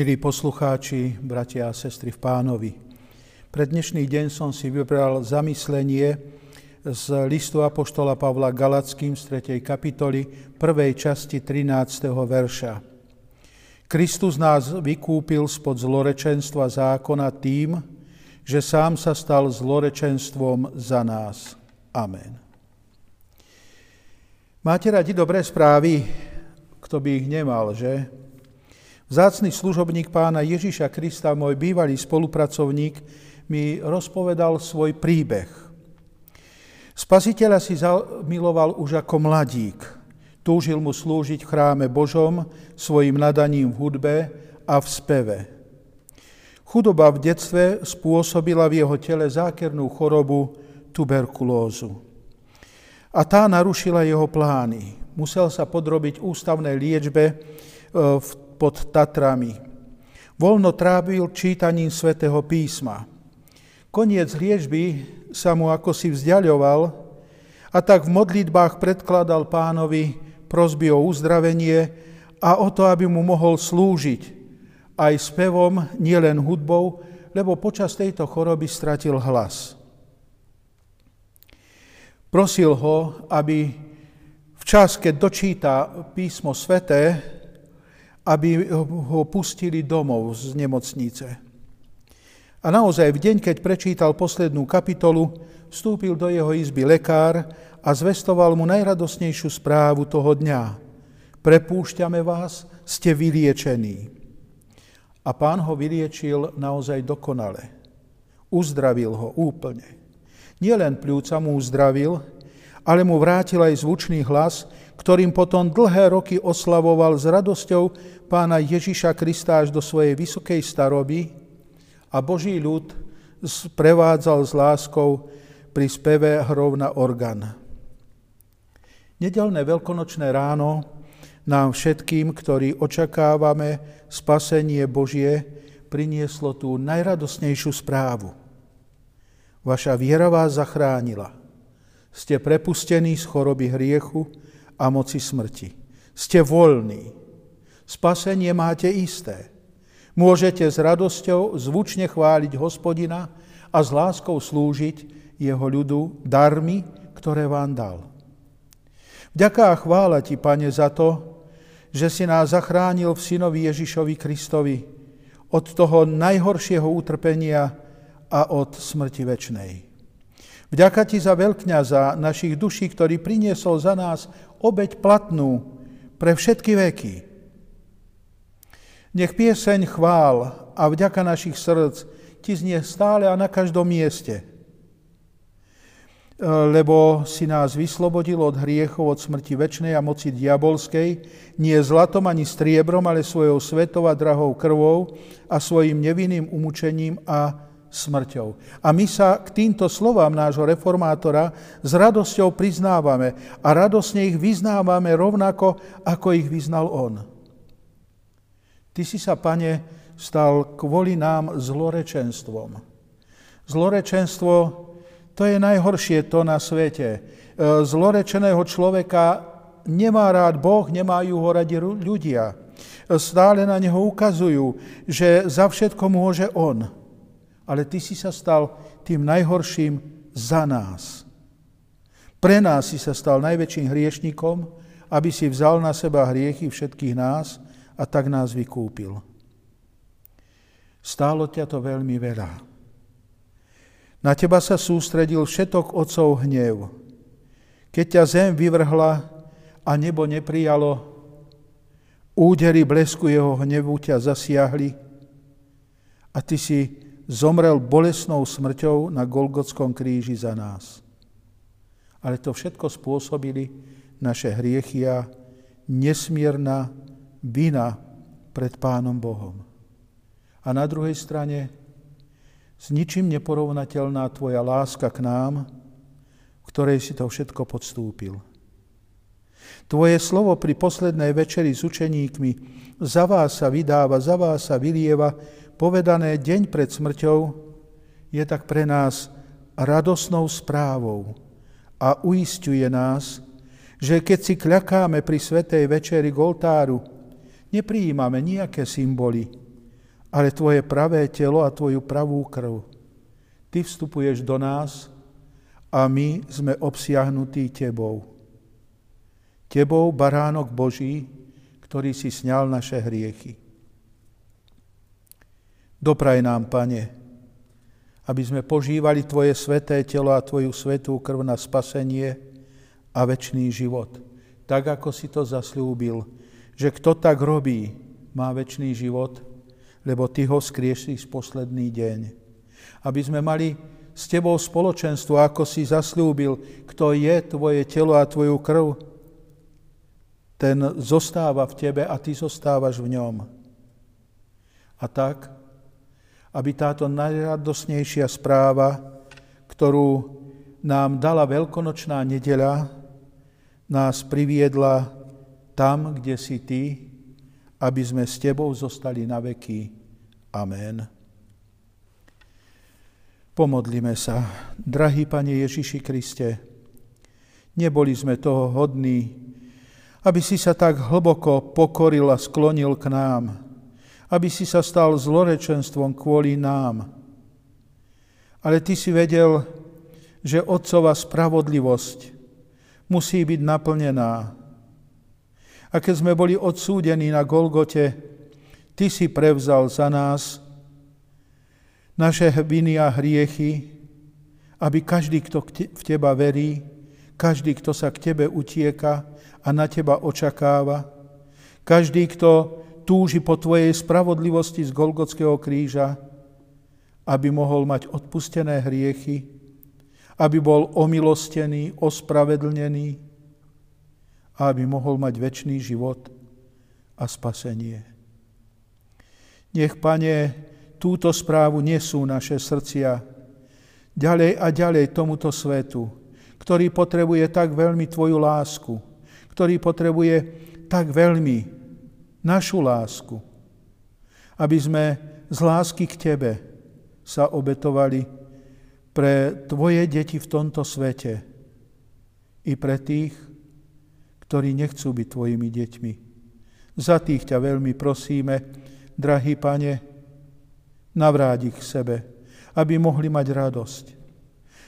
Milí poslucháči, bratia a sestry v pánovi, pre dnešný deň som si vybral zamyslenie z listu Apoštola Pavla Galackým z 3. kapitoly, prvej časti 13. verša. Kristus nás vykúpil spod zlorečenstva zákona tým, že sám sa stal zlorečenstvom za nás. Amen. Máte radi dobré správy? Kto by ich nemal, že? Zácný služobník pána Ježiša Krista, môj bývalý spolupracovník, mi rozpovedal svoj príbeh. Spasiteľa si zamiloval už ako mladík. Túžil mu slúžiť v chráme Božom svojim nadaním v hudbe a v speve. Chudoba v detstve spôsobila v jeho tele zákernú chorobu tuberkulózu. A tá narušila jeho plány. Musel sa podrobiť ústavnej liečbe e, v pod Tatrami. Voľno trábil čítaním svätého písma. Koniec liečby sa mu ako si vzdialoval a tak v modlitbách predkladal pánovi prosby o uzdravenie a o to, aby mu mohol slúžiť aj spevom, nielen hudbou, lebo počas tejto choroby stratil hlas. Prosil ho, aby v čas, keď dočíta písmo sveté, aby ho pustili domov z nemocnice. A naozaj v deň, keď prečítal poslednú kapitolu, vstúpil do jeho izby lekár a zvestoval mu najradosnejšiu správu toho dňa. Prepúšťame vás, ste vyliečení. A pán ho vyliečil naozaj dokonale. Uzdravil ho úplne. Nielen pľúca mu uzdravil, ale mu vrátil aj zvučný hlas, ktorým potom dlhé roky oslavoval s radosťou pána Ježiša Krista až do svojej vysokej staroby a Boží ľud prevádzal s láskou pri speve hrov na orgán. Nedelné veľkonočné ráno nám všetkým, ktorí očakávame spasenie Božie, prinieslo tú najradosnejšiu správu. Vaša viera vás zachránila. Ste prepustení z choroby hriechu, a moci smrti. Ste voľní. Spasenie máte isté. Môžete s radosťou zvučne chváliť hospodina a s láskou slúžiť jeho ľudu darmi, ktoré vám dal. Vďaká a chvála ti, Pane, za to, že si nás zachránil v synovi Ježišovi Kristovi od toho najhoršieho utrpenia a od smrti večnej. Vďaka ti za veľkňaza našich duší, ktorý priniesol za nás obeď platnú pre všetky veky. Nech pieseň chvál a vďaka našich srdc ti znie stále a na každom mieste, lebo si nás vyslobodil od hriechov, od smrti väčšnej a moci diabolskej, nie zlatom ani striebrom, ale svojou svetou a drahou krvou a svojim nevinným umúčením a smrťou. A my sa k týmto slovám nášho reformátora s radosťou priznávame a radosne ich vyznávame rovnako, ako ich vyznal on. Ty si sa, pane, stal kvôli nám zlorečenstvom. Zlorečenstvo to je najhoršie to na svete. E, zlorečeného človeka nemá rád Boh, nemajú ho radi ľudia. Stále na neho ukazujú, že za všetko môže on ale ty si sa stal tým najhorším za nás. Pre nás si sa stal najväčším hriešnikom, aby si vzal na seba hriechy všetkých nás a tak nás vykúpil. Stálo ťa to veľmi veľa. Na teba sa sústredil všetok otcov hnev. Keď ťa zem vyvrhla a nebo neprijalo, údery blesku jeho hnevu ťa zasiahli a ty si zomrel bolesnou smrťou na Golgotskom kríži za nás. Ale to všetko spôsobili naše hriechy a nesmierna vina pred Pánom Bohom. A na druhej strane s ničím neporovnateľná Tvoja láska k nám, v ktorej si to všetko podstúpil. Tvoje slovo pri poslednej večeri s učeníkmi za vás sa vydáva, za vás sa vylieva, povedané deň pred smrťou, je tak pre nás radosnou správou a uistuje nás, že keď si kľakáme pri Svetej večeri k oltáru, neprijímame nejaké symboly, ale tvoje pravé telo a tvoju pravú krv. Ty vstupuješ do nás a my sme obsiahnutí tebou. Tebou, baránok Boží, ktorý si sňal naše hriechy. Dopraj nám, Pane, aby sme požívali Tvoje sveté telo a Tvoju svetú krv na spasenie a väčší život. Tak, ako si to zaslúbil, že kto tak robí, má väčší život, lebo Ty ho skriešíš posledný deň. Aby sme mali s Tebou spoločenstvo, ako si zaslúbil, kto je Tvoje telo a Tvoju krv, ten zostáva v Tebe a Ty zostávaš v ňom. A tak, aby táto najradosnejšia správa, ktorú nám dala veľkonočná nedeľa, nás priviedla tam, kde si Ty, aby sme s Tebou zostali na veky. Amen. Pomodlíme sa. Drahý Pane Ježiši Kriste, neboli sme toho hodní, aby si sa tak hlboko pokoril a sklonil k nám, aby si sa stal zlorečenstvom kvôli nám. Ale Ty si vedel, že Otcova spravodlivosť musí byť naplnená a keď sme boli odsúdení na Golgote, Ty si prevzal za nás naše viny a hriechy, aby každý, kto v Teba verí, každý, kto sa k Tebe utieka a na Teba očakáva, každý, kto túži po Tvojej spravodlivosti z Golgotského kríža, aby mohol mať odpustené hriechy, aby bol omilostený, ospravedlnený, aby mohol mať väčší život a spasenie. Nech, Pane, túto správu nesú naše srdcia ďalej a ďalej tomuto svetu, ktorý potrebuje tak veľmi Tvoju lásku, ktorý potrebuje tak veľmi našu lásku, aby sme z lásky k Tebe sa obetovali pre Tvoje deti v tomto svete i pre tých, ktorí nechcú byť tvojimi deťmi. Za tých ťa veľmi prosíme, drahý pane, navráť k sebe, aby mohli mať radosť.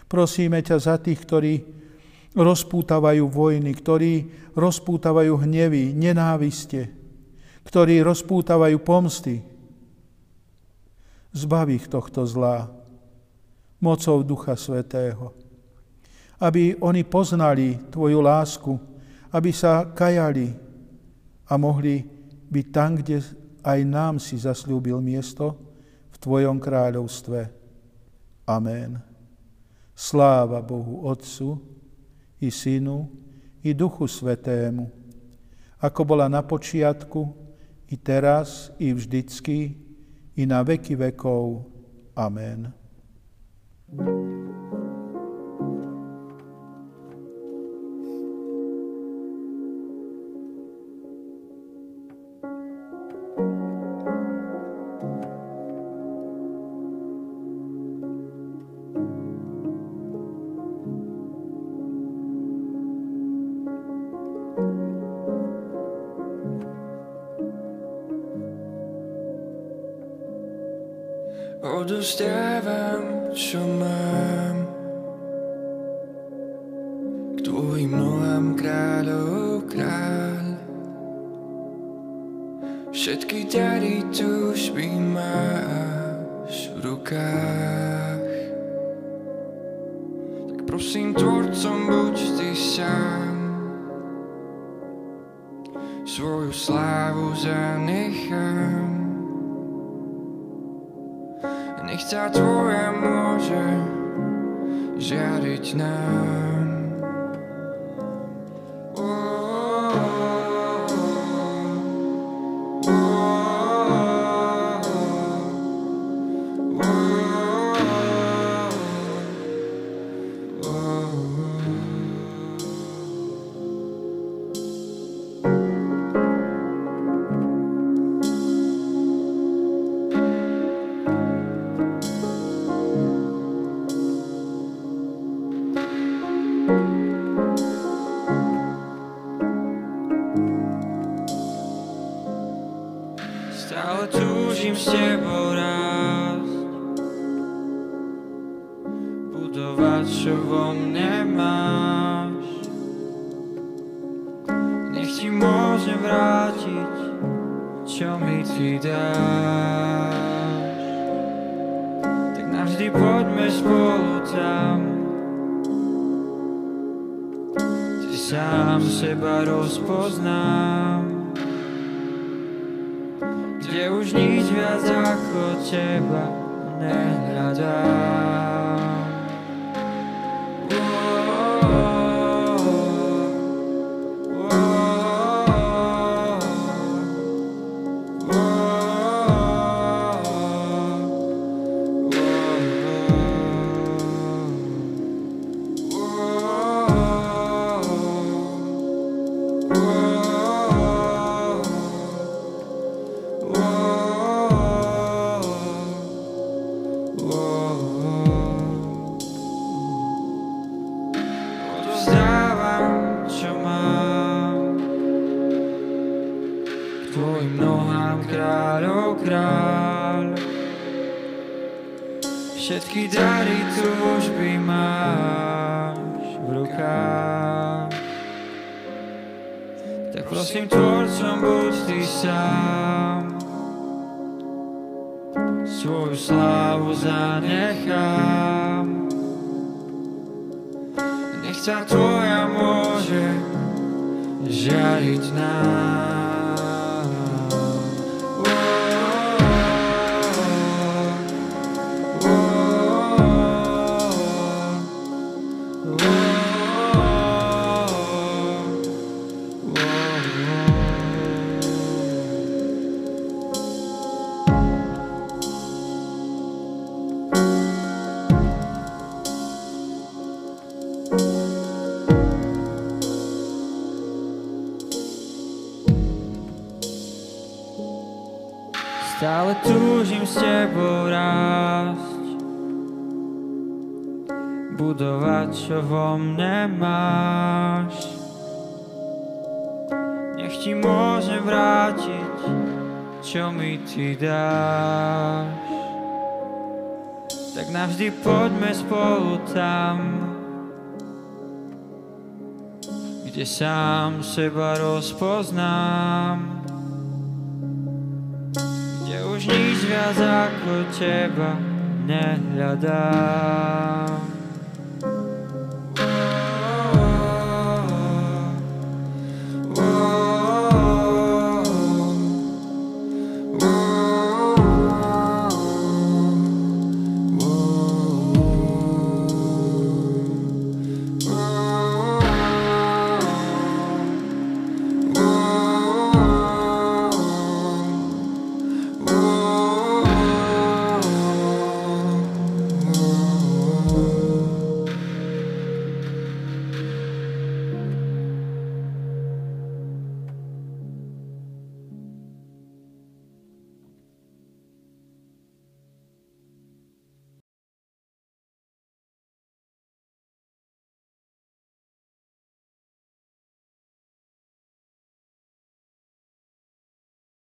Prosíme ťa za tých, ktorí rozpútavajú vojny, ktorí rozpútavajú hnevy, nenáviste, ktorí rozpútavajú pomsty. Zbav ich tohto zlá mocou Ducha Svetého, aby oni poznali Tvoju lásku, aby sa kajali a mohli byť tam, kde aj nám si zaslúbil miesto v Tvojom kráľovstve. Amen. Sláva Bohu Otcu i Synu i Duchu Svetému, ako bola na počiatku, i teraz, i vždycky, i na veky vekov. Amen. thank you Odostávam, čo mám. K tvojim nohám kráľov kráľ Všetky dary túžby máš v rukách. Tak prosím, tvorcom buď ty sám. Svoju slávu zanechám nech ťa tvoja môže žiariť nám. Mi ty dáš. Tak navždy poďme spolu tam, kde sám seba rozpoznám. Kde už nič viac ako teba nehľadám. Všetky dary túžby máš v rukách. Tak prosím, tvorcom buď ty sám. Svoju slávu zanechám. Nech sa tvoja môže žiariť nám. Stále túžim s tebou rásť. Budovať, čo vo mne máš. Nech ti môžem vrátiť, čo mi ty dáš. Tak navždy poďme spolu tam Kde sám seba rozpoznám už nič viac ako teba nehľadám.